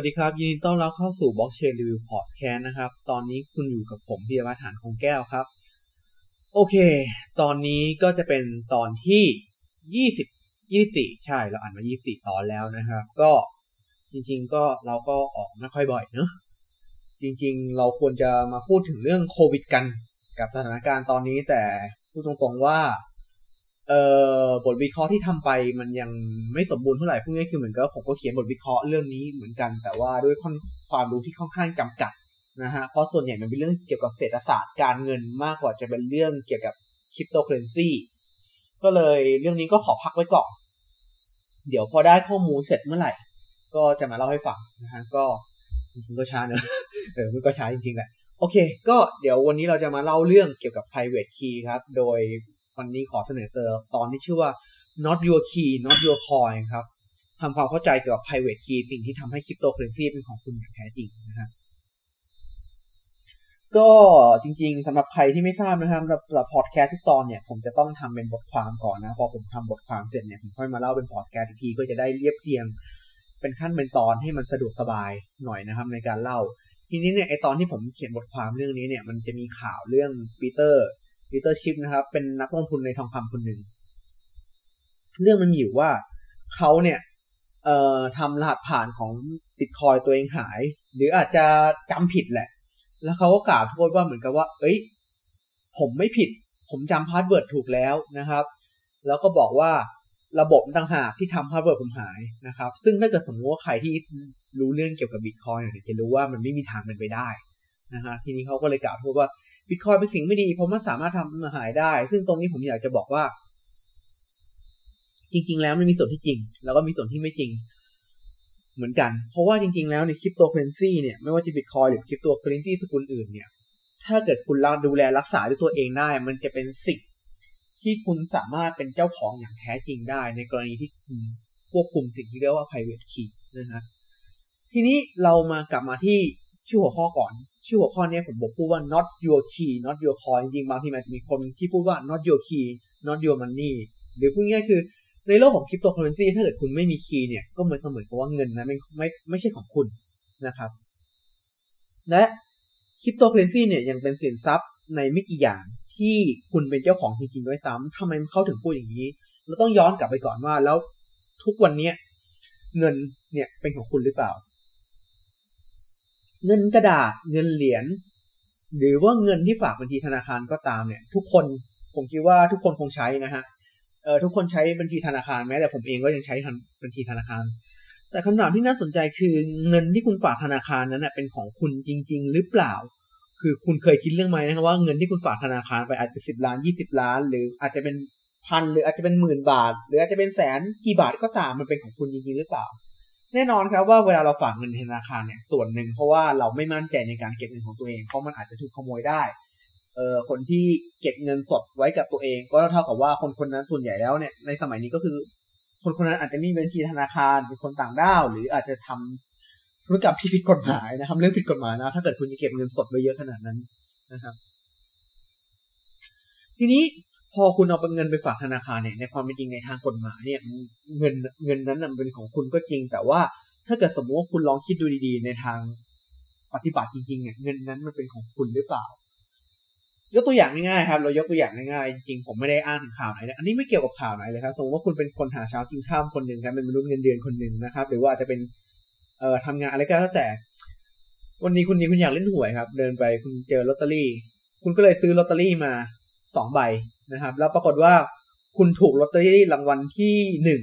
วัสดีครับ ยินดีต้อนรับเข้าสู่ Blockchain Review Podcast นะครับ ตอนนี้คุณอยู่กับผมพีรวัฒน์ฐานคงแก้วครับ โอเค ตอนนี้ก็จะเป็นตอนที่ยี่สิบยี่สี่ใช่ เราอ่านมายี่สี่ตอนแล้วนะครับ ก็จริง ๆ ก็เราก็ออกไม่ค่อยบ่อยเนอะจริง ๆ เราควรจะมาพูดถึงเรื่องโควิดกัน กับสถานการณ์ตอนนี้แต่พูดตรงๆว่า เอ่อบทวิเคราะห์ที่ทำไปมันยังไม่สมบูรณ์เท่าไหร่พูดง่ายคือเหมือนกับผมก็เขียนบทวิเคราะห์เรื่องนี้เหมือนกัน แต่ว่าด้วยความรู้ที่ค่อนข้างจำกัดนะฮะเพราะส่วนใหญ่มันเป็นเรื่องเกี่ยวกับเศรษฐศาสตร์การเงินมากกว่าจะเป็นเรื่องเกี่ยวกับคริปโตเคอเรนซีก็เลยเรื่องนี้ก็ขอพักไว้ก่อนเดี๋ยวพอได้ข้อมูลเสร็จเมื่อไหร่ ก็จะมาเล่าให้ฟังนะฮะก็จริงๆก็ช้าเนอะเออมันก็ช้าจริงๆแหละโอเค ก็เดี๋ยววันนี้เราจะมาเล่าเรื่องเกี่ยวกับ private key ครับ โดย วันนี้ขอเสนอเติมตอนที่ชื่อว่า not your key not your coin ครับทำความเข้าใจเกี่ยวกับ private key สิ่งที่ทำให้คริปโตเคอเรนซีเป็นของคุณอย่างแท้จริงนะฮะก็จริงๆสำหรับใครที่ไม่ทราบนะครับสำหรับพอดแคสต์ทุกตอนเนี่ยผมจะต้องทำเป็นบทความก่อนนะ พอผมทำบทความเสร็จเนี่ยผมค่อยมาเล่าเป็นพอดแคสต์อีกทีก็จะได้เรียบเรียง เป็นขั้นเป็นตอนให้มันสะดวกสบายหน่อยนะครับ ในการเล่าทีนี้เนี่ยไอ้ตอนที่ผมเขียนบทความเรื่องนี้เนี่ยมันจะมีข่าวเรื่องปีเตอร์ ปีเตอร์ชิฟฟ์นะครับ เป็นนักลงทุนในทองคำคนหนึ่ง เรื่องมันอยู่ว่าเขาเนี่ย เอ่อทำรหัสผ่านของบิตคอยน์ตัวเองหาย หรืออาจจะจำผิดแหละ แล้วเขาก็กล่าวโทษว่าเหมือนกับว่า เอ้ย ผมไม่ผิด ผมจำ password ถูกแล้วนะครับ แล้วก็บอกว่าระบบต่างหากที่ทำ password ผมหายนะครับ ซึ่งถ้าเกิดสมมติว่าใครที่รู้เรื่องเกี่ยวกับบิตคอยน์เนี่ยจะรู้ว่ามันไม่มีทางเป็นไปได้นะฮะทีนี้เขาก็เลยกล่าวโทษว่า บิตคอยน์เป็นสิ่งไม่ดี เพราะมันสามารถทำมันหายได้ ซึ่งตรงนี้ผมอยากจะบอกว่า จริง ๆ แล้วมันมีส่วนที่จริง แล้วก็มีส่วนที่ไม่จริง เหมือนกัน เพราะว่าจริง ๆ แล้วในคริปโตเคอเรนซีเนี่ยไม่ว่าจะบิตคอยน์หรือคริปโตเคอเรนซีสกุลอื่นเนี่ย ถ้าเกิดคุณรัดูแลรักษาด้วยตัวเองได้ มันจะเป็นสิ่งที่คุณสามารถเป็นเจ้าของอย่างแท้จริงได้ ในกรณีที่คุณควบคุมสิ่งที่เรียกว่า private key นะฮะทีนี้เรามากลับมาที่ ชื่อหัวข้อก่อน ชื่อหัวข้อนี้ผมบอกพูดว่า not your key not your coin จริงๆบางทีมันจะมีคนที่พูดว่า not your key not your money หรือพูดง่ายคือในโลกของคริปโตเคอเรนซีถ้าเกิดคุณไม่มี key เนี่ย ก็เหมือนเสมือนกับว่าเงินนะไม่ไม่ไม่ใช่ของคุณนะครับ และคริปโตเคอเรนซีเนี่ยยังเป็นสินทรัพย์ในไม่กี่อย่างที่คุณเป็นเจ้าของจริงๆด้วยซ้ำทำไมเขาถึงพูดอย่างนี้ เราต้องย้อนกลับไปก่อนว่าแล้วทุกวันนี้เงินเนี่ยเป็นของคุณหรือเปล่า เงินกระดาษเงินเหรียญหรือว่าเงินที่ฝากบัญชีธนาคารก็ตามเนี่ย ทุกคนผมคิดว่าทุกคนคงใช้นะฮะเออทุกคนใช้บัญชีธนาคารแม้แต่ผมเองก็ยังใช้บัญชีธนาคาร แต่คำถามที่น่าสนใจคือเงินที่คุณฝากธนาคารนั้นเป็นของคุณจริง ๆ หรือเปล่า คือคุณเคยคิดเรื่องไหมนะครับว่าเงินที่คุณฝากธนาคารไปอาจจะสิบล้านยี่สิบล้าน หรืออาจจะเป็นพันหรืออาจจะเป็นหมื่นบาท หรืออาจจะเป็นแสนกี่บาทก็ตามมันเป็นของคุณจริงๆหรือเปล่า แน่นอนครับว่าเวลาเราฝากเงินธนาคารเนี่ยส่วนหนึ่งเพราะว่าเราไม่มั่นใจในการเก็บเงินของตัวเองเพราะมันอาจจะถูกขโมยได้เออคนที่เก็บเงินสดไว้กับตัวเอง ก็เท่ากับว่าคนคนนั้นส่วนใหญ่แล้วเนี่ยในสมัยนี้ก็คือ คนคนนั้นอาจจะมีบัญชีธนาคารเป็นคนต่างด้าว หรืออาจจะทำธุรกรรมที่ผิดกฎหมายนะครับเรื่องผิดกฎหมายนะ ถ้าเกิดคุณจะเก็บเงินสดไว้เยอะขนาดนั้นนะครับ ทีนี้ พอคุณเอาเงินไปฝากธนาคารเนี่ยในความเป็นจริงในทางกฎหมายเนี่ยเงินเงินนั้นเป็นของคุณก็จริง แต่ว่าถ้าเกิดสมมติว่าคุณลองคิดดูดีๆ ในทางปฏิบัติจริงๆเนี่ยเงินนั้นมันเป็นของคุณหรือเปล่ายกตัวอย่างง่ายๆครับ เรายกตัวอย่างง่ายๆจริงผมไม่ได้อ้างถึงข่าวไหนนะอันนี้ไม่เกี่ยวกับข่าวไหนเลยครับสมมติว่าคุณเป็นคนหาเช้ากินข้ามคนหนึ่งครับเป็นมนุษย์เงินเดือนคนหนึ่งนะครับ หรือว่าจะเป็นเอ่อทำงานอะไรก็แล้วแต่ วันนี้คุณนี้คุณอยากเล่นหวยครับ เดินไปคุณเจอลอตเตอรี่ คุณก็เลยซื้อลอตเตอรี่มา สองใบนะครับ แล้วปรากฏว่าคุณถูกลอตเตอรี่รางวัลที่หนึ่ง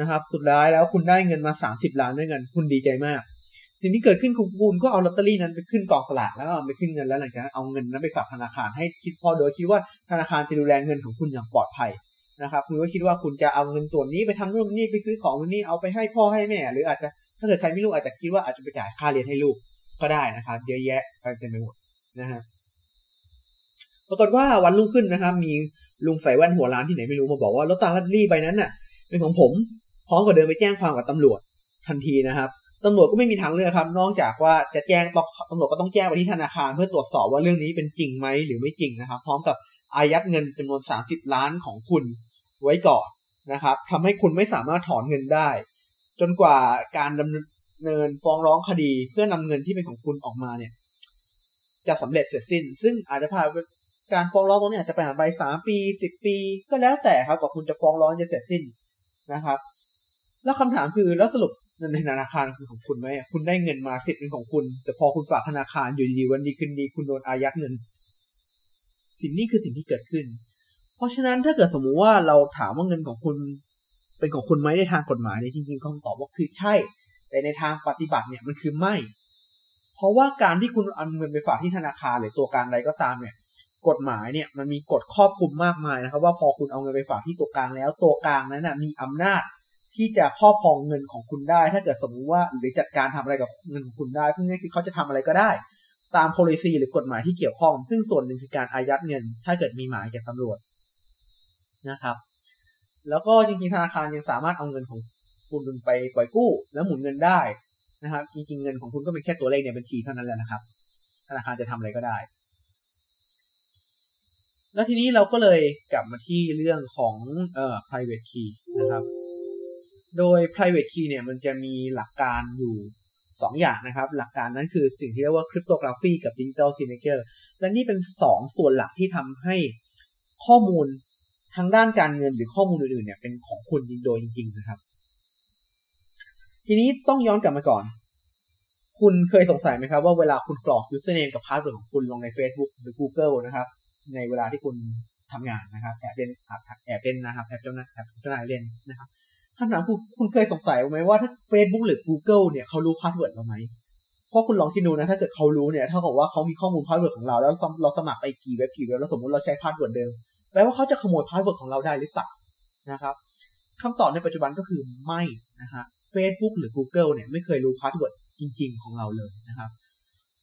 นะครับ สุดท้ายแล้วคุณได้เงินมาสามสิบล้านด้วยกันคุณดีใจมาก สิ่งที่เกิดขึ้นคุณคุณก็เอาลอตเตอรี่นั้นไปขึ้นกองสลากแล้วเอาไปขึ้นเงินแล้วหลังจากนั้นเอาเงินนั้นไปฝากธนาคารให้คิดพอโดยคิดว่าธนาคารจะดูแลเงินของคุณอย่างปลอดภัยนะครับ คุณก็คิดว่าคุณจะเอาเงินตัวนี้ไปทำนู่นนี่ไปซื้อของนี่เอาไปให้พ่อให้แม่ หรืออาจจะถ้าเกิดใครไม่รู้อาจจะคิดว่าอาจจะไปจ่ายค่าเรียนให้ลูกก็ได้นะครับ เยอะแยะไปเต็มไปหมดนะฮะ ปรากฏว่าวันรุ่งขึ้นนะครับ มีลุงใส่แว่นหัวล้านที่ไหนไม่รู้มาบอกว่าลอตเตอรี่ใบนั้นน่ะ เป็นของผมพร้อมกับเดินไปแจ้งความกับตำรวจทันทีนะครับตำรวจก็ไม่มีทางเลือกครับ นอกจากว่าจะแจ้งตำรวจก็ต้องแจ้งไปที่ธนาคาร เพื่อตรวจสอบว่าเรื่องนี้เป็นจริงไหมหรือไม่จริงนะครับ พร้อมกับอายัดเงินจำนวน 30 ล้านของคุณไว้ก่อนนะครับทำให้คุณไม่สามารถถอนเงินได้ จนกว่าการดำเนินฟ้องร้องคดีเพื่อนำเงินที่เป็นของคุณออกมาเนี่ย จะสำเร็จเสร็จสิ้น ซึ่งอาจจะผ่า การฟ้องร้องตรงนี้อาจจะผ่านไปสามปีสิบปี ก็แล้วแต่ครับกว่าคุณจะฟ้องร้องจะเสร็จสิ้นนะครับ แล้วคำถามคือแล้วสรุปเงินในธนาคารคุณของคุณไหมคุณได้เงินมาสิทธิ์เป็นของคุณ แต่พอคุณฝากธนาคารอยู่ดีวันดีคืนดีคุณโดนอายัดเงิน สิ่งนี้คือสิ่งที่เกิดขึ้น เพราะฉะนั้นถ้าเกิดสมมุติว่าเราถามว่าเงินของคุณ เป็นของคุณไหมในทางกฎหมายเนี่ยจริงๆคำตอบว่าคือใช่ แต่ในทางปฏิบัติเนี่ยมันคือไม่ เพราะว่าการที่คุณเอาเงินไปฝากที่ธนาคารหรือตัวการอะไรก็ตามเนี่ย กฎหมายเนี่ยมันมีกฎครอบคลุมมากมายนะครับ ว่าพอคุณเอาเงินไปฝากที่ตัวกลางแล้ว ตัวกลางนั้นนะมีอำนาจที่จะครอบครองเงินของคุณได้ ถ้าเกิดสมมุติว่าหรือจัดการทำอะไรกับเงินของคุณได้เพื่อนี้คือเขาจะทำอะไรก็ได้ ตาม policy หรือกฎหมายที่เกี่ยวข้อง ซึ่งส่วนหนึ่งคือการอายัดเงิน ถ้าเกิดมีหมายจากตำรวจนะครับ แล้วก็จริงๆธนาคารยังสามารถเอาเงินของคุณไปปล่อยกู้ แล้วหมุนเงินได้นะครับจริงๆเงินของคุณก็เป็นแค่ตัวเลขในบัญชีเท่านั้นแหละนะครับ ธนาคารจะทำอะไรก็ได้ แล้วทีนี้เราก็เลยกลับมาที่เรื่องของเอ่อ private key นะครับ โดย private key เนี่ยมันจะมีหลักการอยู่ 2 อย่างนะครับ หลักการนั้นคือสิ่งที่เรียกว่า cryptography กับ digital signature และนี่เป็น 2 ส่วนหลักที่ทำให้ข้อมูลทางด้านการเงินหรือข้อมูลอื่นๆเนี่ยเป็นของคุณโดยจริง ๆ นะครับ ทีนี้ต้องย้อนกลับมาก่อน คุณเคยสงสัยไหมครับว่าเวลาคุณกรอก username กับ password ของคุณลงใน Facebook หรือ Google นะครับ ในเวลาที่คุณทำงานนะครับ แอบเล่นแอบเล่นนะครับแอบเจ้าน้าแอบเจ้านายเล่นนะครับคำถามคือคุณเคยสงสัยไหมว่าถ้า Facebook หรือ Google เนี่ยเขารู้ password เราไหมเพราะคุณลองคิดดูนะ ถ้าเกิดเขารู้เนี่ยเท่ากับว่าเขามีข้อมูล password ของเราแล้วเราสมัครไปกี่เว็บกี่เว็บแล้วสมมติเราใช้ password เดิมแปลว่าเขาจะขโมย password ของเราได้หรือเปล่านะครับคำตอบในปัจจุบันก็คือไม่นะฮะ Facebook หรือ Google เนี่ยไม่เคยรู้ password จริง ๆ ของเราเลยนะครับ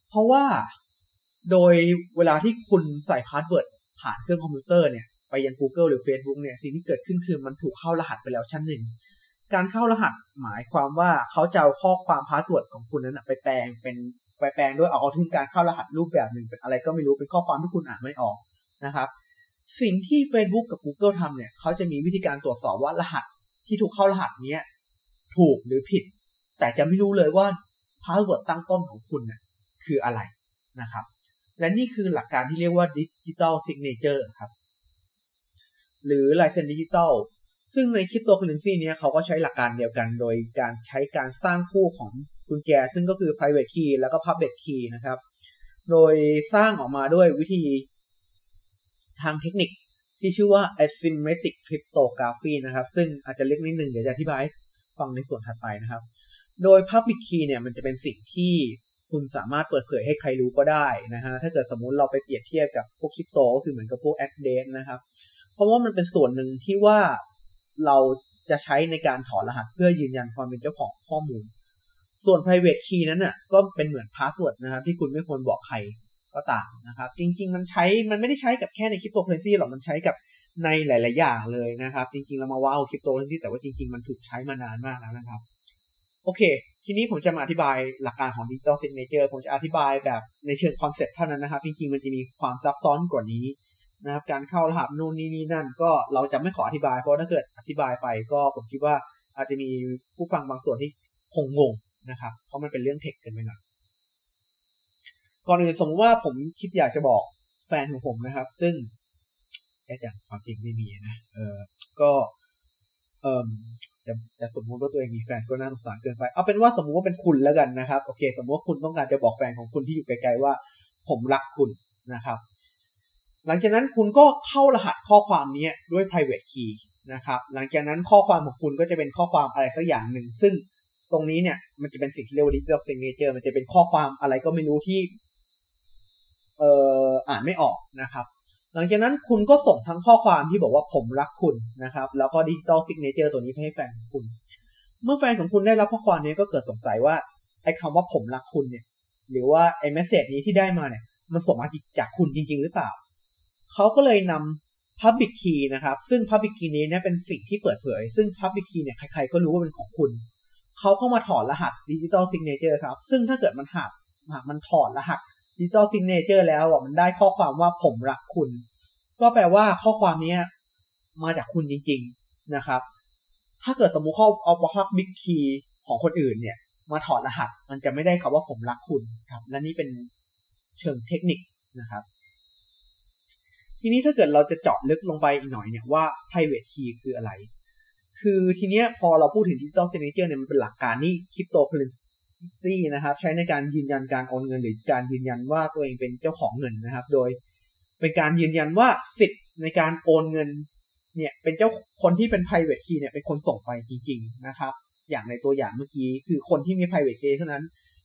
เพราะว่า โดยเวลาที่คุณใส่ passwordผ่านเครื่องคอมพิวเตอร์เนี่ยไปยัง Google หรือ Facebook เนี่ยสิ่งที่เกิดขึ้นคือมันถูกเข้ารหัสไปแล้วชั้นหนึ่ง การเข้ารหัสหมายความว่าเขาจะเอาข้อความ password ของคุณนั้นไปแปลงเป็นไปแปลงด้วยเอาถึงการเข้ารหัสรูปแบบหนึ่งเป็นอะไรก็ไม่รู้เป็นข้อความที่คุณอ่านไม่ออกนะครับ สิ่งที่ Facebook กับ Google ทำเนี่ยเขาจะมีวิธีการตรวจสอบว่ารหัสที่ถูกเข้ารหัสเนี้ยถูกหรือผิด แต่จะไม่รู้เลยว่า password ตั้งต้นของคุณเนี่ยคืออะไรนะครับ และนี่คือหลักการที่เรียกว่า digital signature ครับ หรือลายเซ็นดิจิตอลซึ่งในคริปโตเคอเรนซีเนี้ยเขาก็ใช้หลักการเดียวกัน โดยการใช้การสร้างคู่ของกุญแจ ซึ่งก็คือ private key แล้วก็ public key นะครับ โดยสร้างออกมาด้วยวิธีทางเทคนิคที่ชื่อว่า asymmetric cryptography นะครับ ซึ่งอาจจะเล็กนิดนึงเดี๋ยวจะอธิบายฟังในส่วนถัดไปนะครับ โดย public key เนี่ยมันจะเป็นสิ่งที่ คุณสามารถเปิดเผยให้ใครรู้ก็ได้นะฮะถ้าเกิดสมมุติเราไปเปรียบเทียบกับพวกคริปโตก็คือเหมือนกับพวก address นะครับ เพราะว่ามันเป็นส่วนหนึ่งที่ว่าเราจะใช้ในการถอดรหัสเพื่อยืนยันความเป็นเจ้าของข้อมูล ส่วน private key นั้นน่ะก็เป็นเหมือน password นะครับ ที่คุณไม่ควรบอกใครก็ตามนะครับ จริง ๆ มันใช้มันไม่ได้ใช้กับแค่ในคริปโตเคอเรนซีหรอกมันใช้กับในหลาย ๆ อย่างเลยนะครับ จริง ๆ เรามาว้าวคริปโตเคอเรนซีแต่ว่าจริง ๆ มันถูกใช้มานานมากแล้วนะครับ โอเค ทีนี้ผมจะมาอธิบายหลักการของ Digital Signature ผมจะอธิบายแบบในเชิง concept เท่านั้นนะครับ จริงๆ มันจะมีความซับซ้อนกว่านี้นะครับ การเข้ารหัสนู่นนี่นี่นั่น ก็เราจะไม่ขออธิบาย เพราะถ้าเกิดอธิบายไปก็ผมคิดว่าอาจจะมีผู้ฟังบางส่วนที่คงงงนะครับ เพราะมันเป็นเรื่อง technical ไปหน่อยก่อนอื่นสมมติว่าผมคิดอยากจะบอกแฟนของผมนะครับ ซึ่งแค่ากความจริงไม่มีนะ เออก็เออ จะจะสมมติว่าตัวเองมีแฟนก็น่าสงสารเกินไป เอาเป็นว่าสมมติว่าเป็นคุณแล้วกันนะครับ โอเค สมมติว่าคุณต้องการจะบอกแฟนของคุณที่อยู่ไกลๆว่า ผมรักคุณนะครับ หลังจากนั้นคุณก็เข้ารหัสข้อความนี้ด้วย private key นะครับ หลังจากนั้นข้อความของคุณก็จะเป็นข้อความอะไรสักอย่างหนึ่ง ซึ่งตรงนี้เนี่ยมันจะเป็นสิ่งที่เรียกว่า digital signature มันจะเป็นข้อความอะไรก็ไม่รู้ที่ เอ่ออ่านไม่ออกนะครับ หลังจากนั้นคุณก็ส่งทั้งข้อความที่บอกว่าผมรักคุณนะครับ แล้วก็ digital signature ตัวนี้ไปให้แฟนของคุณ เมื่อแฟนของคุณได้รับข้อความนี้ก็เกิดสงสัยว่าไอ้คำว่าผมรักคุณเนี่ย หรือว่าไอ้เมสเซจนี้ที่ได้มาเนี่ย มันส่งมาจากคุณจริง ๆ หรือเปล่า เขาก็เลยนำ public key นะครับ ซึ่ง public key นี้เนี่ยเป็นสิ่งที่เปิดเผย ซึ่ง public key เนี่ยใครๆก็รู้ว่าเป็นของคุณ เขาเข้ามาถอดรหัส digital signature ครับ ซึ่งถ้าเกิดมันหักหากมันถอดรหัส digital signature แล้วอะมันได้ข้อความว่าผมรักคุณ ก็แปลว่าข้อความนี้มาจากคุณจริง ๆนะครับ ถ้าเกิดสมมุติเขาเอา public key ของคนอื่นเนี่ย มาถอดรหัส มันจะไม่ได้คาว่าผมรักคุณครับ และนี่เป็นเชิงเทคนิคนะครับ ทีนี้ถ้าเกิดเราจะเจาะลึกลงไปอีกหน่อยเนี่ยว่า private key คืออะไร คือทีเนี้ยพอเราพูดถึง digital signature เนี่ยมันเป็นหลักการที่ cryptocurrency นะครับใช้ในการยืนยันการโอนเงิน หรือการยืนยันว่าตัวเองเป็นเจ้าของเงินนะครับ โดยเป็นการยืนยันว่าสิทธิ์ในการโอนเงินเนี่ยเป็นเจ้าคนที่เป็น private key เนี่ยเป็นคนส่งไปจริงๆนะครับ อย่างในตัวอย่างเมื่อกี้คือคนที่มี private key เท่านั้น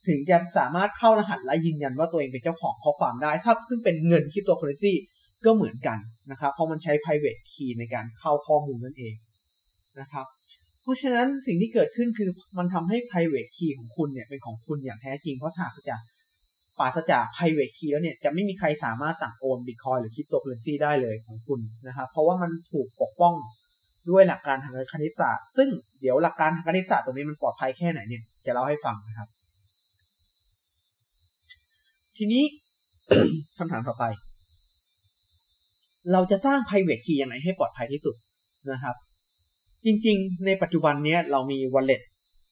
ถึงจะสามารถเข้ารหัสและยืนยันว่าตัวเองเป็นเจ้าของข้อความได้ถ้าซึ่งเป็นเงินคริปโตเคอเรนซีก็เหมือนกันนะครับ เพราะมันใช้ private key ในการเข้าข้อมูลนั่นเองนะครับ ราะฉะนั้นสิ่งที่เกิดขึ้นคือมันทำให้ private key ของคุณเนี่ยเป็นของคุณอย่างแท้จริง เพราะถ้าจะปราศจาก private key แล้วเนี่ยจะไม่มีใครสามารถสั่งโอน bitcoin หรือคริปโตเคอเรนซีได้เลยของคุณนะครับ เพราะว่ามันถูกปกป้องด้วยหลักการทางคณิตศาสตร์ ซึ่งเดี๋ยวหลักการทางคณิตศาสตร์ตรงนี้มันปลอดภัยแค่ไหนเนี่ยจะเล่าให้ฟังนะครับ ทีนี้คำถามต่อไป เราจะสร้าง private key ยังไงให้ปลอดภัยที่สุดนะครับ จริงๆ ในปัจจุบันนี้เรามี wallet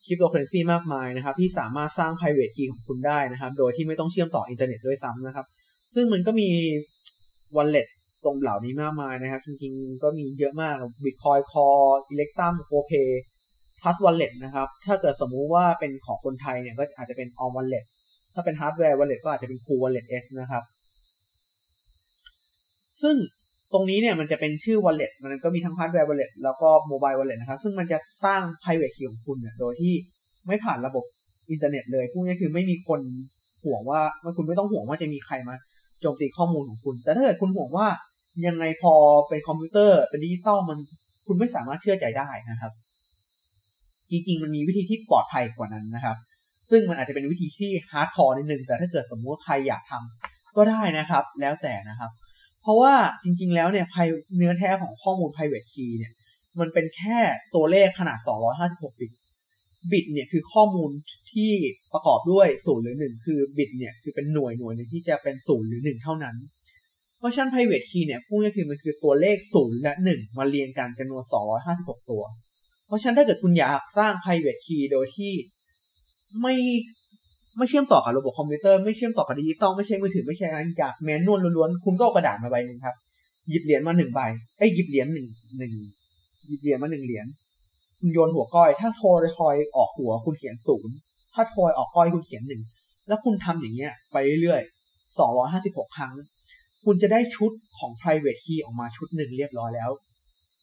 คริปโตเคอเรนซีมากมายนะครับ ที่สามารถสร้าง private key ของคุณได้นะครับ โดยที่ไม่ต้องเชื่อมต่ออินเทอร์เน็ตด้วยซ้ำนะครับ ซึ่งมันก็มี wallet ตรงเหล่านี้มากมายนะครับ จริงๆ ก็มีเยอะมาก Bitcoin Core Electrum Copay Trust Wallet นะครับ ถ้าเกิดสมมุติว่าเป็นของคนไทยเนี่ยก็อาจจะเป็น All Wallet ถ้าเป็น Hardware Wallet ก็อาจจะเป็น Cool Wallet S นะครับ ซึ่ง ตรงนี้เนี่ยมันจะเป็นชื่อ wallet มันก็มีทั้ง hardware wallet แล้วก็ mobile wallet นะครับ ซึ่งมันจะสร้าง private key ของคุณเนี่ยโดยที่ไม่ผ่านระบบอินเทอร์เน็ตเลย พวกนี้คือไม่มีคนห่วงว่าว่าคุณไม่ต้องห่วงว่าจะมีใครมาโจมตีข้อมูลของคุณ แต่ถ้าเกิดคุณห่วงว่ายังไงพอเป็นคอมพิวเตอร์เป็นดิจิตอลมันคุณไม่สามารถเชื่อใจได้นะครับ จริงๆ มันมีวิธีที่ปลอดภัยกว่านั้นนะครับ ซึ่งมันอาจจะเป็นวิธีที่ hardcore นิดนึงแต่ถ้าเกิดสมมติว่าใครอยากทำก็ได้นะครับ แล้วแต่นะครับ เพราะว่าจริง ๆ แล้วเนี่ยเนื้อแท้ของข้อมูล private key เนี่ย มันเป็นแค่ตัวเลขขนาด 256 บิต บิตเนี่ยคือข้อมูลที่ประกอบด้วยศูนย์หรือหนึ่งคือบิตเนี่ยคือเป็นหน่วยหน่วยนึงที่จะเป็นศูนย์หรือหนึ่งเท่านั้น เพราะฉะนั้น private key เนี่ยพูดง่ายๆคือมันคือตัวเลขศูนย์และหนึ่งมาเรียงกันจำนวน 256 ตัว เพราะฉะนั้นถ้าเกิดคุณอยากสร้าง private key โดยที่ไม่ ไม่เชื่อมต่อกับระบบคอมพิวเตอร์ไม่เชื่อมต่อกับดิจิตอลไม่ใช่มือถือไม่ใช่อะไรจากแมนนวลล้วนๆคุณก็เอากระดาษมาใบหนึ่งครับ หยิบเหรียญมาหนึ่งใบไอ้หยิบเหรียญหนึ่งหนึ่งหยิบเหรียญมาหนึ่งเหรียญคุณโยนหัวก้อย ถ้าโทรคอยออกหัวคุณเขียนศูนย์ถ้าโทรออกก้อยคุณเขียนหนึ่งแล้วคุณทำอย่างเงี้ย ไปเรื่อยๆสองร้อยห้าสิบหกครั้ง คุณจะได้ชุดของ private key ออกมาชุดหนึ่งเรียบร้อยแล้ว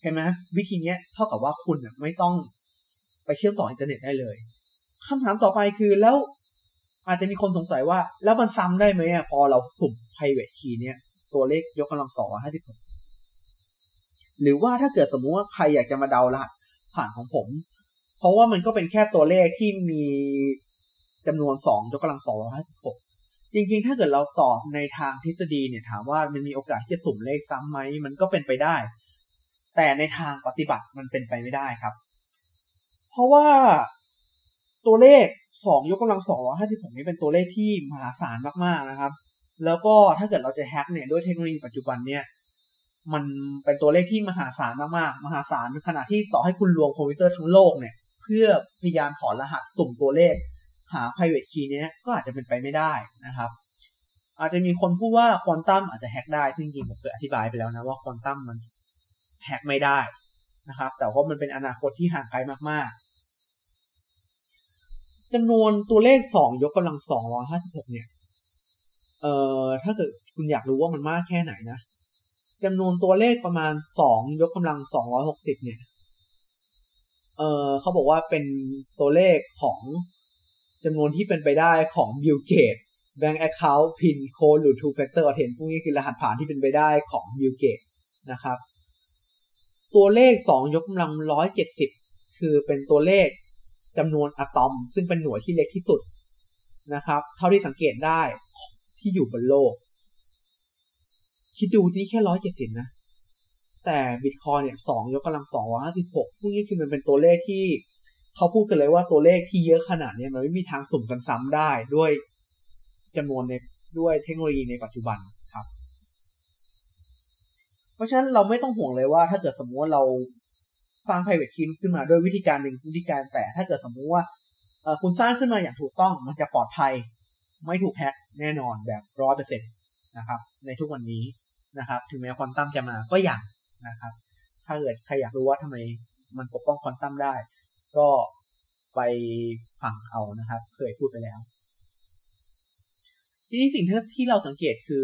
เห็นไหมวิธีเนี้ยเท่ากับว่าคุณไม่ต้องไปเชื่อมต่ออินเทอร์เน็ตได้เลยคำถามต่อไปคือแล้ว อาจจะมีคนสงสัยว่า แล้วมันซ้ำได้ไหมอะพอเราสุ่ม private key เนี้ยตัวเลขยกกำลังสองร้อยห้าสิบหกหรือว่าถ้าเกิดสมมุติว่าใครอยากจะมาเดารหัสผ่านของผม เพราะว่ามันก็เป็นแค่ตัวเลขที่มีจำนวนสองยกกำลังสองร้อยห้าสิบหกจริงๆ ถ้าเกิดเราตอบในทางทฤษฎีเนี่ยถามว่ามันมีโอกาสที่จะสุ่มเลขซ้ำไหมมันก็เป็นไปได้ แต่ในทางปฏิบัติมันเป็นไปไม่ได้ครับ เพราะว่า ตัวเลขสองยกกำลังสองร้อยห้าสิบหกนี้เป็นตัวเลขที่มหาศาลมากๆนะครับ แล้วก็ถ้าเกิดเราจะแฮ็กเนี่ยด้วยเทคโนโลยีปัจจุบันเนี่ยมันเป็นตัวเลขที่มหาศาลมากๆ มหาศาลขนาดที่ต่อให้คุณรวมคอมพิวเตอร์ทั้งโลกเนี่ย เพื่อพยายามถอนรหัสสุ่มตัวเลข หา private key เนี้ยก็อาจจะเป็นไปไม่ได้นะครับ อาจจะมีคนพูดว่าควอนตัมอาจจะแฮ็กได้ ซึ่งจริงผมเคยอธิบายไปแล้วนะว่าควอนตัมมันแฮ็กไม่ได้นะครับ แต่ว่ามันเป็นอนาคตที่ห่างไกลมากๆ จำนวนตัวเลขสองยกกำลังสองร้อยห้าสิบหกเนี่ย เอ่อ ถ้าเกิดคุณอยากรู้ว่ามันมากแค่ไหนนะจำนวนตัวเลขประมาณสองยกกำลังสองร้อยหกสิบเนี่ย เอ่อเขาบอกว่าเป็นตัวเลขของจำนวนที่เป็นไปได้ของบิลเกต Bank Account PIN Code หรือ Two Factor Authent พวกนี้คือรหัสผ่านที่เป็นไปได้ของบิลเกตนะครับ ตัวเลขสองยกกำลังร้อยเจ็ดสิบคือเป็นตัวเลข จำนวนอะตอม ซึ่งเป็นหน่วยที่เล็กที่สุดนะครับ เท่าที่สังเกตได้ที่อยู่บนโลก คิดดูนี่แค่ร้อยเจ็ดสิบนะ แต่บิตคอยเนี่ยสองยกกำลังสองร้อยห้าสิบหกพวกนี้คือมันเป็นตัวเลขที่เขาพูดกันเลยว่าตัวเลขที่เยอะขนาดนี้มันไม่มีทางสุ่มกันซ้ำได้ด้วยจำนวนในด้วยเทคโนโลยีในปัจจุบันครับ เพราะฉะนั้นเราไม่ต้องห่วงเลยว่า ถ้าเกิดสมมติว่าเรา สร้าง private key ขึ้นมาด้วยวิธีการหนึ่งวิธีการแต่ถ้าเกิดสมมุติว่าคุณสร้างขึ้นมาอย่างถูกต้องมันจะปลอดภัย ไม่ถูกแฮ็กแน่นอนแบบร้อยเปอร์เซ็นตนะครับ ในทุกวันนี้นะครับ ถึงแม้ควอนตัมจะมาก็อย่างนะครับ ถ้าเกิดใครอยากรู้ว่าทำไมมันปกป้องควอนตัมได้ ก็ไปฟังเอานะครับ เคยพูดไปแล้ว ทีนี้สิ่งที่เราสังเกตคือ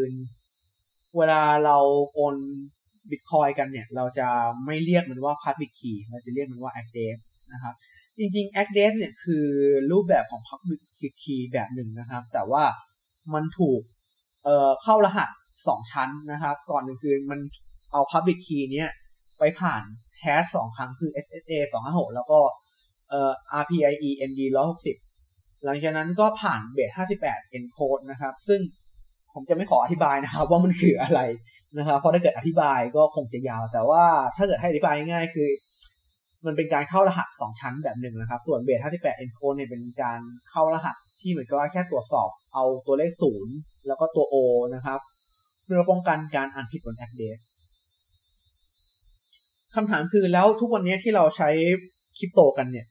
เวลาเราโอน บิตคอยกันเนี่ย เราจะไม่เรียกมันว่า public key เราจะเรียกมันว่า address นะครับ จริงๆ address เนี่ยคือรูปแบบของ public key แบบหนึ่งนะครับ แต่ว่ามันถูกเอ่อเข้ารหัสสองชั้นนะครับ ก่อนหนึ่งคือมันเอา public key เนี้ยไปผ่าน hash สองครั้งคือ SSA 256 แล้วก็เอ่อ RPIE MD 160 หลังจากนั้นก็ผ่านเบส58 encode นะครับ ซึ่ง ผมจะไม่ขออธิบายนะครับ ว่ามันคืออะไรนะครับเพราะถ้าเกิดอธิบายก็คงจะยาว แต่ว่าถ้าเกิดให้อธิบายง่ายๆคือ มันเป็นการเข้ารหัส2ชั้นแบบหนึ่งนะครับ ส่วนเบส58 encode เนี่ยเป็นการเข้ารหัสที่เหมือนกับว่าแค่ตรวจสอบเอาตัวเลขศูนย์แล้วก็ตัว O นะครับเพื่อป้องกันการอ่านผิดบน address คำถามคือแล้วทุกวันนี้ที่เราใช้คริปโตกันเนี่ย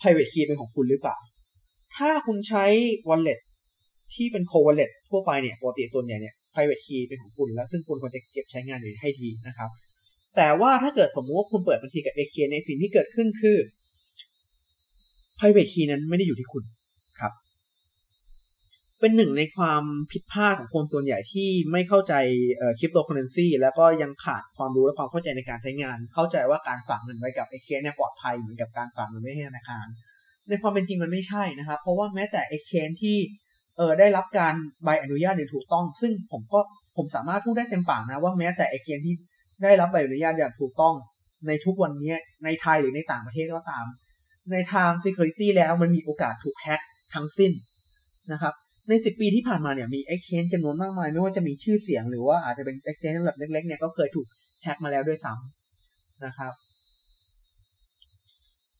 private key เป็นของคุณหรือเปล่า ถ้าคุณใช้ wallet ที่เป็น co wallet ทั่วไปเนี่ยปกติส่วนใหญ่เนี่ย private key เป็นของคุณ แล้วซึ่งคุณควรจะเก็บใช้งานอยู่ให้ดีนะครับ แต่ว่าถ้าเกิดสมมติว่าคุณเปิดบัญชีกับ AK ในสิ่งที่เกิดขึ้นคือ private key นั้นไม่ได้อยู่ที่คุณครับ เป็นหนึ่งในความผิดพลาดของคนส่วนใหญ่ที่ไม่เข้าใจคริปโตเคอเรนซีแล้วก็ยังขาดความรู้และความเข้าใจในการใช้งาน เข้าใจว่าการฝากเงินไว้กับ Exchange เนี่ยปลอดภัยเหมือนกับการฝากเงินไว้ในธนาคารในความเป็นจริงมันไม่ใช่นะครับ เพราะว่าแม้แต่ Exchange ที่ เออได้รับการใบอนุญาตอย่างถูกต้อง ซึ่งผมก็ผมสามารถพูดได้เต็มปากนะว่าแม้แต่ Exchange ที่ได้รับใบอนุญาตอย่างถูกต้องในทุกวันนี้ในไทยหรือในต่างประเทศก็ตาม ในทาง security แล้วมันมีโอกาสถูกแฮ็กทั้งสิ้นนะครับในสิบปีที่ผ่านมาเนี่ยมี exchange จำนวนมากมาย ไม่ว่าจะมีชื่อเสียงหรือว่าอาจจะเป็น exchange แบบเล็กๆเนี่ยก็เคยถูกแฮกมาแล้วด้วยซ้ำนะครับ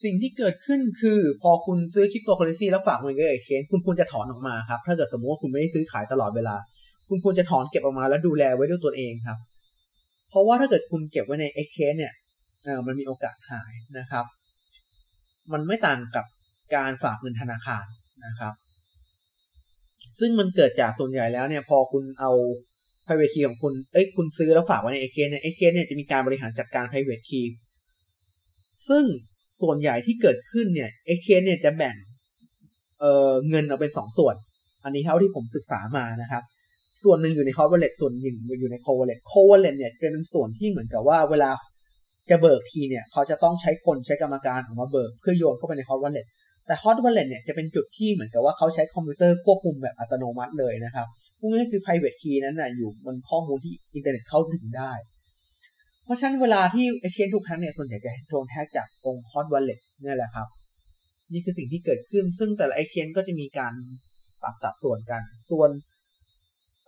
สิ่งที่เกิดขึ้นคือพอคุณซื้อคริปโตเคอเรนซีแล้วฝากเงินกับ exchange คุณควรจะถอนออกมาครับ ถ้าเกิดสมมติว่าคุณไม่ได้ซื้อขายตลอดเวลา คุณควรจะถอนเก็บออกมาแล้วดูแลไว้ด้วยตัวเองครับ เพราะว่าถ้าเกิดคุณเก็บไว้ใน exchange เนี่ยเออมันมีโอกาสหายนะครับ มันไม่ต่างกับการฝากเงินธนาคารนะครับ ซึ่งมันเกิดจากส่วนใหญ่แล้วเนี่ย พอคุณเอา private key ของคุณ เอ้ย คุณซื้อแล้วฝากไว้ใน exchange เนี่ย exchange เนี่ยจะมีการบริหารจัดการ private key ซึ่ง ส่วนใหญ่ที่เกิดขึ้นเนี่ย exchange เนี่ยจะแบ่งเอ่อเงินออกเป็นสองส่วน อันนี้เท่าที่ผมศึกษามานะครับ ส่วนหนึ่งอยู่ใน hot wallet ส่วนหนึ่งอยู่ใน cold wallet cold wallet เนี่ยจะเป็นส่วนที่เหมือนกับว่าเวลาจะเบิกทีเนี่ยเขาจะต้องใช้คนใช้กรรมการออกมาเบิกเพื่อโยนเข้าไปใน hot wallet แต่ Hot Wallet เนี่ยจะเป็นจุดที่เหมือนกับว่าเขาใช้คอมพิวเตอร์ควบคุมแบบอัตโนมัติเลยนะครับพวกนี้คือ private key นั้นนะอยู่บนข้อมูลที่อินเทอร์เน็ตเข้าถึงได้ เพราะฉะนั้นเวลาที่ exchange ทุกครั้งเนี่ยส่วนใหญ่จะโดนแฮ็กจากตรง Hot Wallet นี่แหละครับ นี่คือสิ่งที่เกิดขึ้น ซึ่งแต่ละ exchange ก็จะมีการปรับสัดส่วนกัน ส่วน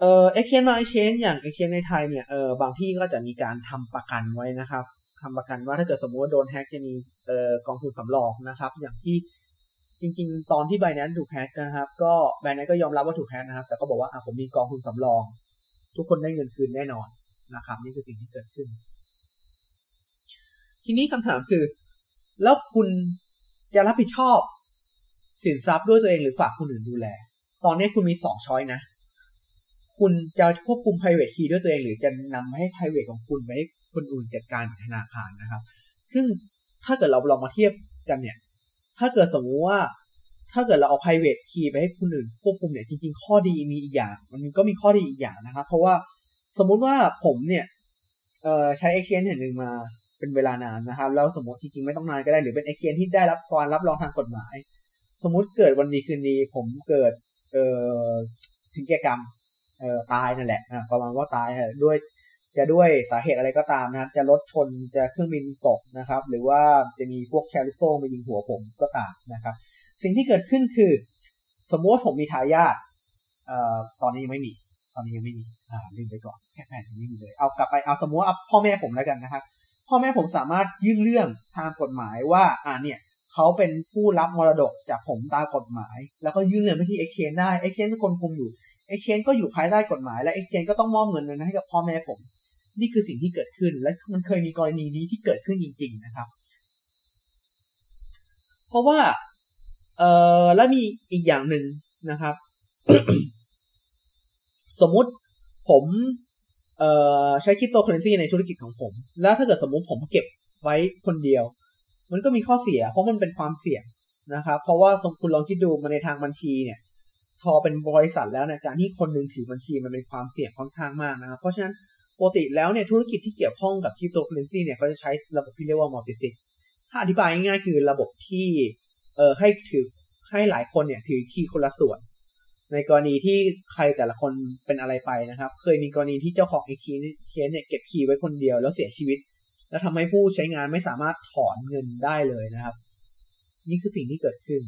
เอ่อ exchange บาง exchange อย่าง exchange ในไทยเนี่ยเออบางที่ก็จะมีการทำประกันไว้นะครับทำประกันว่าถ้าเกิดสมมติว่าโดนแฮกจะมีเอ่อกองทุนสำรองนะครับ อย่างที่จริง ๆ ตอนที่ไบแนนถูกแฮกนะครับ ก็ไบแนนก็ยอมรับว่าถูกแฮกนะครับ แต่ก็บอกว่าอะผมมีกองทุนสำรอง ทุกคนได้เงินคืนแน่นอนนะครับ นี่คือสิ่งที่เกิดขึ้น ทีนี้คำถามคือ แล้วคุณจะรับผิดชอบ สินทรัพย์ด้วยตัวเองหรือฝากคนอื่นดูแล ตอนนี้คุณมีสองช้อยนะ คุณจะควบคุม private key ด้วยตัวเอง หรือจะนำให้ private ของคุณไปให้คนอื่นจัดการธนาคารนะครับ ซึ่งถ้าเกิดเราลองมาเทียบกันเนี่ย ถ้าเกิดสมมุติว่าถ้าเกิดเราเอา private key ไปให้คนอื่นควบคุมเนี่ยจริงๆ ข้อดีมีอีกอย่าง มันก็มีข้อดีอีกอย่างนะครับ เพราะว่าสมมุติว่าผมเนี่ยใช้ exchange แห่งหนึ่งมา เป็นเวลานานนะครับ แล้วสมมติจริงๆไม่ต้องนานก็ได้หรือเป็น exchange ที่ได้รับการรับรองทางกฎหมาย สมมุติเกิดวันดีคืนดีผมเกิดเอ่อถึงแก่กรรมเอ่อตายนั่นแหละอ่ประมาณว่าตายด้วยจะด้วยสาเหตุอะไรก็ตามนะครับ จะรถชนจะเครื่องบินตกนะครับ หรือว่าจะมีพวกแชร์ลูกโซมายิงหัวผมก็ตามนะครับ สิ่งที่เกิดขึ้นคือ สมมติว่าผมมีทายาทเอ่อตอนนี้ยังไม่มี ตอนนี้ยังไม่มี อ่าลืมไปก่อนแค่แฟนยังไม่มีเลย เอากลับไปเอาสมมติว่าพ่อแม่ผมแล้วกันนะครับ พ่อแม่ผมสามารถยื่นเรื่องทางกฎหมายว่า อ่าเนี่ยเขาเป็นผู้รับมรดกจากผมตามกฎหมาย แล้วก็ยื่นเรื่องไปที่เอ็กเชนได้เอ็กเชนเป็นคนคุมอยู่เอ็กเชนก็อยู่ภายใต้กฎหมายและเอ็กเชนก็ต้องมอบเงินนั้นให้กับพ่อแม่ผม นี่คือสิ่งที่เกิดขึ้นและมันเคยมีกรณีนี้ที่เกิดขึ้นจริง ๆ นะครับ เพราะว่า เอ่อและมีอีกอย่างหนึ่งนะครับ สมมุติผม เอ่อใช้คริปโตเคอเรนซีในธุรกิจของผม แล้วถ้าเกิดสมมุติผมเก็บไว้คนเดียว มันก็มีข้อเสีย เพราะมันเป็นความเสี่ยงนะครับ เพราะว่าสมคุณลองคิดดูมาในทางบัญชีเนี่ยพอเป็นบริษัทแล้วเนี่ยการที่คนหนึ่งถือบัญชีมันเป็นความเสี่ยงค่อนข้างมากนะครับ เพราะฉะนั้นปกติแล้วเนี่ยธุรกิจที่เกี่ยวข้องกับคริปโตเคอเรนซีเนี่ยเขาจะใช้ระบบที่เรียกว่า multisig ถ้าอธิบายง่ายๆคือระบบที่เอ่อให้ถือให้หลายคนเนี่ยถือ key คนละส่วน ในกรณีที่ใครแต่ละคนเป็นอะไรไปนะครับ เคยมีกรณีที่เจ้าของไอ key เนี่ยเก็บ key ไว้คนเดียวแล้วเสียชีวิต แล้วทำให้ผู้ใช้งานไม่สามารถถอนเงินได้เลยนะครับ นี่คือสิ่งที่เกิดขึ้น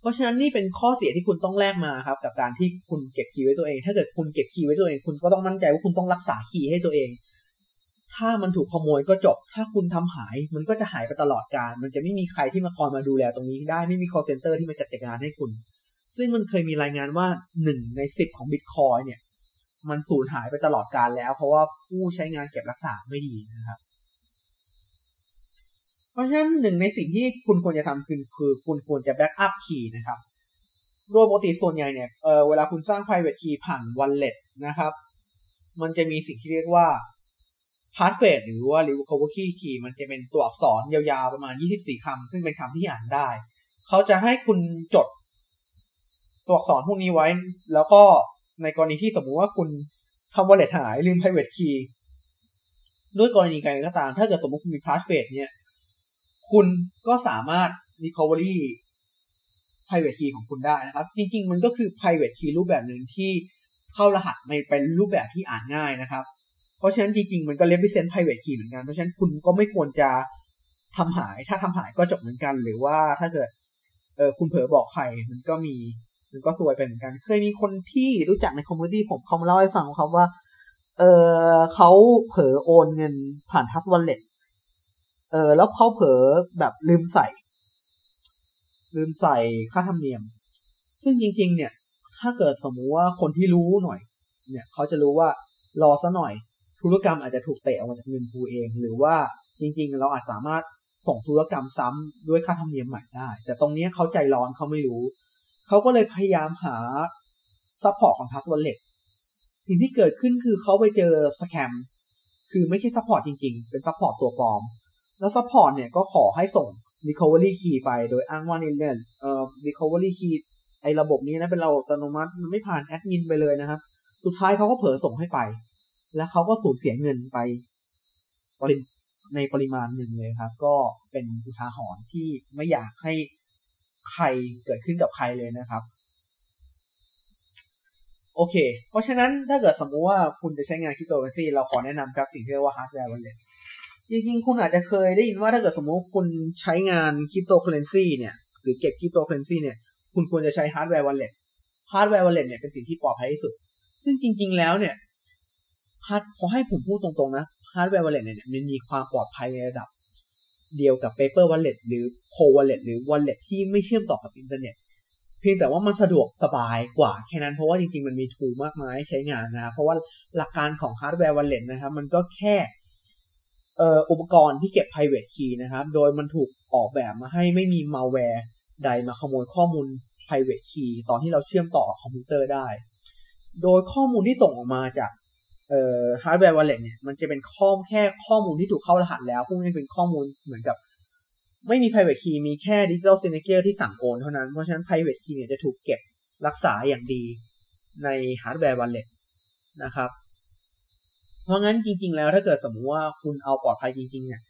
เพราะฉะนั้นนี่เป็นข้อเสียที่คุณต้องแลกมาครับ กับการที่คุณเก็บ key ไว้ตัวเอง ถ้าเกิดคุณเก็บ key ไว้ตัวเอง คุณก็ต้องมั่นใจว่าคุณต้องรักษา key ให้ตัวเอง ถ้ามันถูกขโมยก็จบ ถ้าคุณทำหาย มันก็จะหายไปตลอดกาล มันจะไม่มีใครที่มาคอยมาดูแลตรงนี้ได้ ไม่มี call center ที่มาจัดการให้คุณ ซึ่งมันเคยมีรายงานว่าหนึ่งในสิบของบิตคอยน์เนี่ย มันสูญหายไปตลอดกาลแล้ว เพราะว่าผู้ใช้งานเก็บรักษาไม่ดีนะครับ เพราะฉะนั้นหนึ่งในสิ่งที่คุณควรจะทำคือคือคุณควรจะ backup key นะครับ โดยปกติส่วนใหญ่เนี่ยเออเวลาคุณสร้าง private key ผ่าน wallet นะครับ มันจะมีสิ่งที่เรียกว่า passphrase หรือว่า recovery key key มันจะเป็นตัวอักษรยาวๆประมาณ 24คำซึ่งเป็นคำที่อ่านได้ เขาจะให้คุณจด ตัวอักษรพวกนี้ไว้ แล้วก็ในกรณีที่สมมุติว่าคุณทำ wallet หายลืม private key ด้วยกรณีใดก็ตาม ถ้าเกิดสมมติคุณมี passphrase เนี่ย คุณก็สามารถ recovery private key ของคุณได้นะครับ จริง ๆ มันก็คือ private key รูปแบบหนึ่งที่เข้ารหัสในเป็นรูปแบบที่อ่านง่ายนะครับ เพราะฉะนั้นจริง ๆ มันก็ represent private key เหมือนกัน เพราะฉะนั้นคุณก็ไม่ควรจะทำหาย ถ้าทำหายก็จบเหมือนกัน หรือว่าถ้าเกิด เออคุณเผลอบอกใคร มันก็มี มันก็ซวยไปเหมือนกัน เคยมีคนที่รู้จักใน community ผมเขามาเล่าให้ฟังครับว่า เออเขาเผลอโอนเงินผ่าน Trust Walletเออ แล้วเขาเผลอแบบลืมใส่ ลืมใส่ค่าธรรมเนียม ซึ่งจริง ๆ เนี่ย ถ้าเกิดสมมุติว่าคนที่รู้หน่อย เนี่ย เขาจะรู้ว่ารอซะหน่อย ธุรกรรมอาจจะถูกเตะออกมาจากเงินภูเอง หรือว่าจริง ๆ เราอาจสามารถส่งธุรกรรมซ้ำด้วยค่าธรรมเนียมใหม่ได้ แต่ตรงนี้เขาใจร้อนเขาไม่รู้ เขาก็เลยพยายามหา support ของ Trust Wallet สิ่งที่เกิดขึ้นคือเขาไปเจอscam คือไม่ใช่ support จริงๆ เป็น support ตัวปลอม แล้ว support เนี่ยก็ขอให้ส่ง recovery key ไปโดยอ้างว่านี่เนี่ยเอ่อ recovery key ไอ้ระบบนี้นะเป็นระบบอัตโนมัติมันไม่ผ่านแอดมินไปเลยนะครับ สุดท้ายเขาก็เผลอส่งให้ไป แล้วเขาก็สูญเสียเงินไปปริในปริมาณหนึ่งเลยครับ ก็เป็นอุทาหรณ์ที่ไม่อยากให้ ใครเกิดขึ้นกับใครเลยนะครับ โอเค เพราะฉะนั้นถ้าเกิดสมมุติว่าคุณจะใช้งานคริปโตเคอเรนซีเราขอแนะนำครับสิ่งที่เรียกว่า hardware wallet จริงๆ คุณอาจจะเคยได้ยินว่าถ้าเกิดสมมติคุณใช้งานคริปโตเคอเรนซีเนี่ย หรือเก็บคริปโตเคอเรนซีเนี่ย คุณควรจะใช้ hardware wallet hardware wallet เนี่ยเป็นสิ่งที่ปลอดภัยที่สุด ซึ่งจริง ๆ แล้วเนี่ย hard ขอให้ผมพูดตรงๆนะ hardware wallet เนี่ยมันมีความปลอดภัยในระดับ เดียวกับ Paper Wallet หรือ Cold Wallet หรือ Wallet ที่ไม่เชื่อมต่อกับอินเทอร์เน็ต เพียงแต่ว่ามันสะดวกสบายกว่าแค่นั้นเพราะว่าจริงๆ มันมี tool มากมายใช้งานนะครับเพราะว่าหลักการของ hardware wallet นะครับ มันก็แค่เอ่ออุปกรณ์ที่เก็บ private key นะครับ โดยมันถูกออกแบบมาให้ไม่มี malware ใดมาขโมยข้อมูล private key ตอนที่เราเชื่อมต่อคอมพิวเตอร์ได้ โดยข้อมูลที่ส่งออกมาจาก เอ่อ hardware wallet เนี่ยมันจะเป็นข้อแค่ข้อมูลที่ถูกเข้ารหัสแล้วพวกนี้เป็นข้อมูลเหมือนกับ ไม่มี private key มีแค่ digital signature ที่สั่งโอนเท่านั้น เพราะฉะนั้น private key เนี่ยจะถูกเก็บรักษาอย่างดีใน hardware wallet นะครับ เพราะงั้นจริง ๆ แล้วถ้าเกิดสมมุติว่าคุณเอาปลอดภัยจริงๆเนี่ย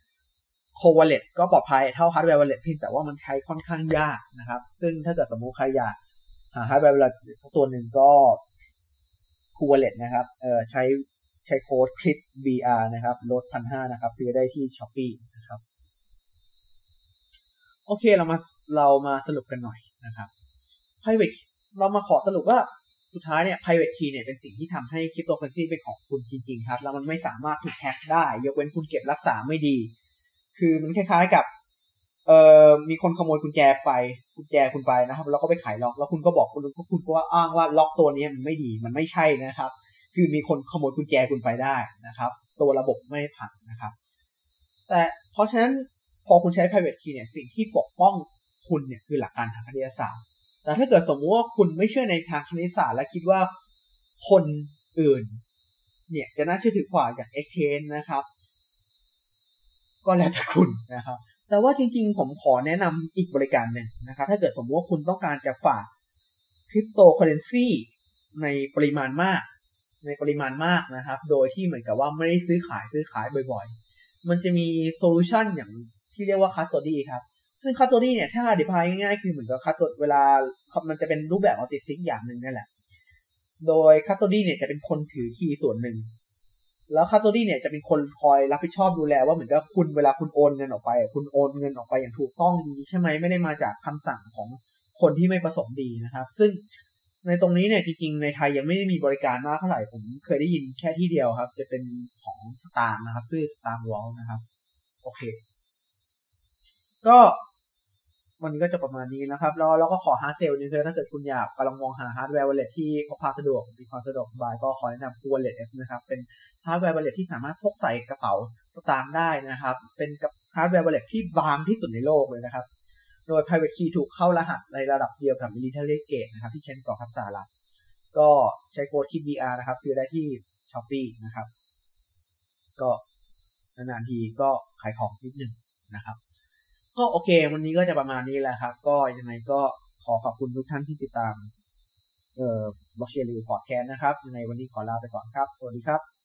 cold wallet ก็ปลอดภัยเท่า hardware wallet เพียงแต่ว่ามันใช้ค่อนข้างยากนะครับ ซึ่งถ้าเกิดสมมุติใครอยากหา hardware wallet ตัวหนึ่งก็ CoolWallet นะครับเอ่อใช้ใช้โค้ดคลิป BR นะครับลดพันห้านะครับซื้อได้ที่ Shopee นะครับโอเคเรามาเรามาสรุปกันหน่อยนะครับ private เรามาขอสรุปว่าสุดท้ายเนี่ย private key เนี่ยเป็นสิ่งที่ทำให้คริปโตเคอเรนซีเป็นของคุณจริง ๆ ครับ แล้วมันไม่สามารถถูกแฮ็กได้ ยกเว้นคุณเก็บรักษาไม่ดี คือมันคล้ายๆกับ เอ่อมีคนขโมยกุญแจไปกุญแจคุณไปนะครับ แล้วก็ไปไขล็อก แล้วคุณก็บอกคุณก็คุณก็ว่าอ้างว่าล็อกตัวนี้มันไม่ดีมันไม่ใช่นะครับ คือมีคนขโมยกุญแจคุณไปได้นะครับ ตัวระบบไม่ผังนะครับ แต่เพราะฉะนั้นพอคุณใช้ private key เนี่ยสิ่งที่ปกป้องคุณเนี่ยคือหลักการทางคณิตศาสตร์ แต่ถ้าเกิดสมมติว่าคุณไม่เชื่อในทางคณิตศาสตร์ และคิดว่าคนอื่น เนี่ยจะน่าเชื่อถือกว่าอย่าง exchange นะครับ ก็แล้วแต่คุณนะครับ แต่ว่าจริงๆ ผมขอแนะนำอีกบริการหนึ่งนะครับ ถ้าเกิดสมมติว่าคุณต้องการจะฝากคริปโตเคอเรนซีในปริมาณมาก ในปริมาณมากนะครับ โดยที่เหมือนกับว่าไม่ได้ซื้อขายซื้อขายบ่อยๆ มันจะมี solution อย่างที่เรียกว่า custody ครับ ซึ่ง custody เนี่ยถ้าอธิบายง่ายๆ คือเหมือนกับ custody เวลา มันจะเป็นรูปแบบ multisig อย่างหนึ่งนั่นแหละ โดย custody เนี่ยจะเป็นคนถือ key ส่วนหนึ่ง แล้ว custody เนี่ยจะเป็นคนคอยรับผิดชอบดูแลว่าเหมือนกับคุณเวลาคุณโอนเงินออกไป คุณโอนเงินออกไปอย่างถูกต้องดีใช่ไหมไม่ได้มาจากคำสั่งของคนที่ไม่ประสงค์ดีนะครับ ซึ่งในตรงนี้เนี่ยจริงๆในไทยยังไม่ได้มีบริการมากเท่าไหร่ผมเคยได้ยินแค่ที่เดียวครับ จะเป็นของสตาร์นะครับชื่อสตาร์วอลนะครับ โอเค ก็ วันนี้ก็จะประมาณนี้นะครับ แล้วเราก็ขอ hard sell นี่คือถ้าเกิดคุณอยากกำลังมองหา hardware wallet ที่พกพาสะดวกมีความสะดวกสบายก็ขอแนะนำ CoolWallet S นะครับ เป็น hardware wallet ที่สามารถพกใส่กระเป๋าตามได้นะครับ เป็นhardware wallet ที่บางที่สุดในโลกเลยนะครับ โดย private key ถูกเข้ารหัสในระดับเดียวกับ military grade นะครับ ที่เช่นกองทัพสหรัฐก็ใช้โค้ดคิด BR นะครับซื้อได้ที่ Shopee นะครับ ก็นานๆทีก็ขายของนิดหนึ่งนะครับ ก็โอเค วันนี้ก็จะประมาณนี้แหละครับ ก็ยังไงก็ขอขอบคุณทุกท่านที่ติดตาม เอ่อ Blockchain Review Podcast นะครับยังไงวันนี้ขอลาไปก่อนครับ สวัสดีครับ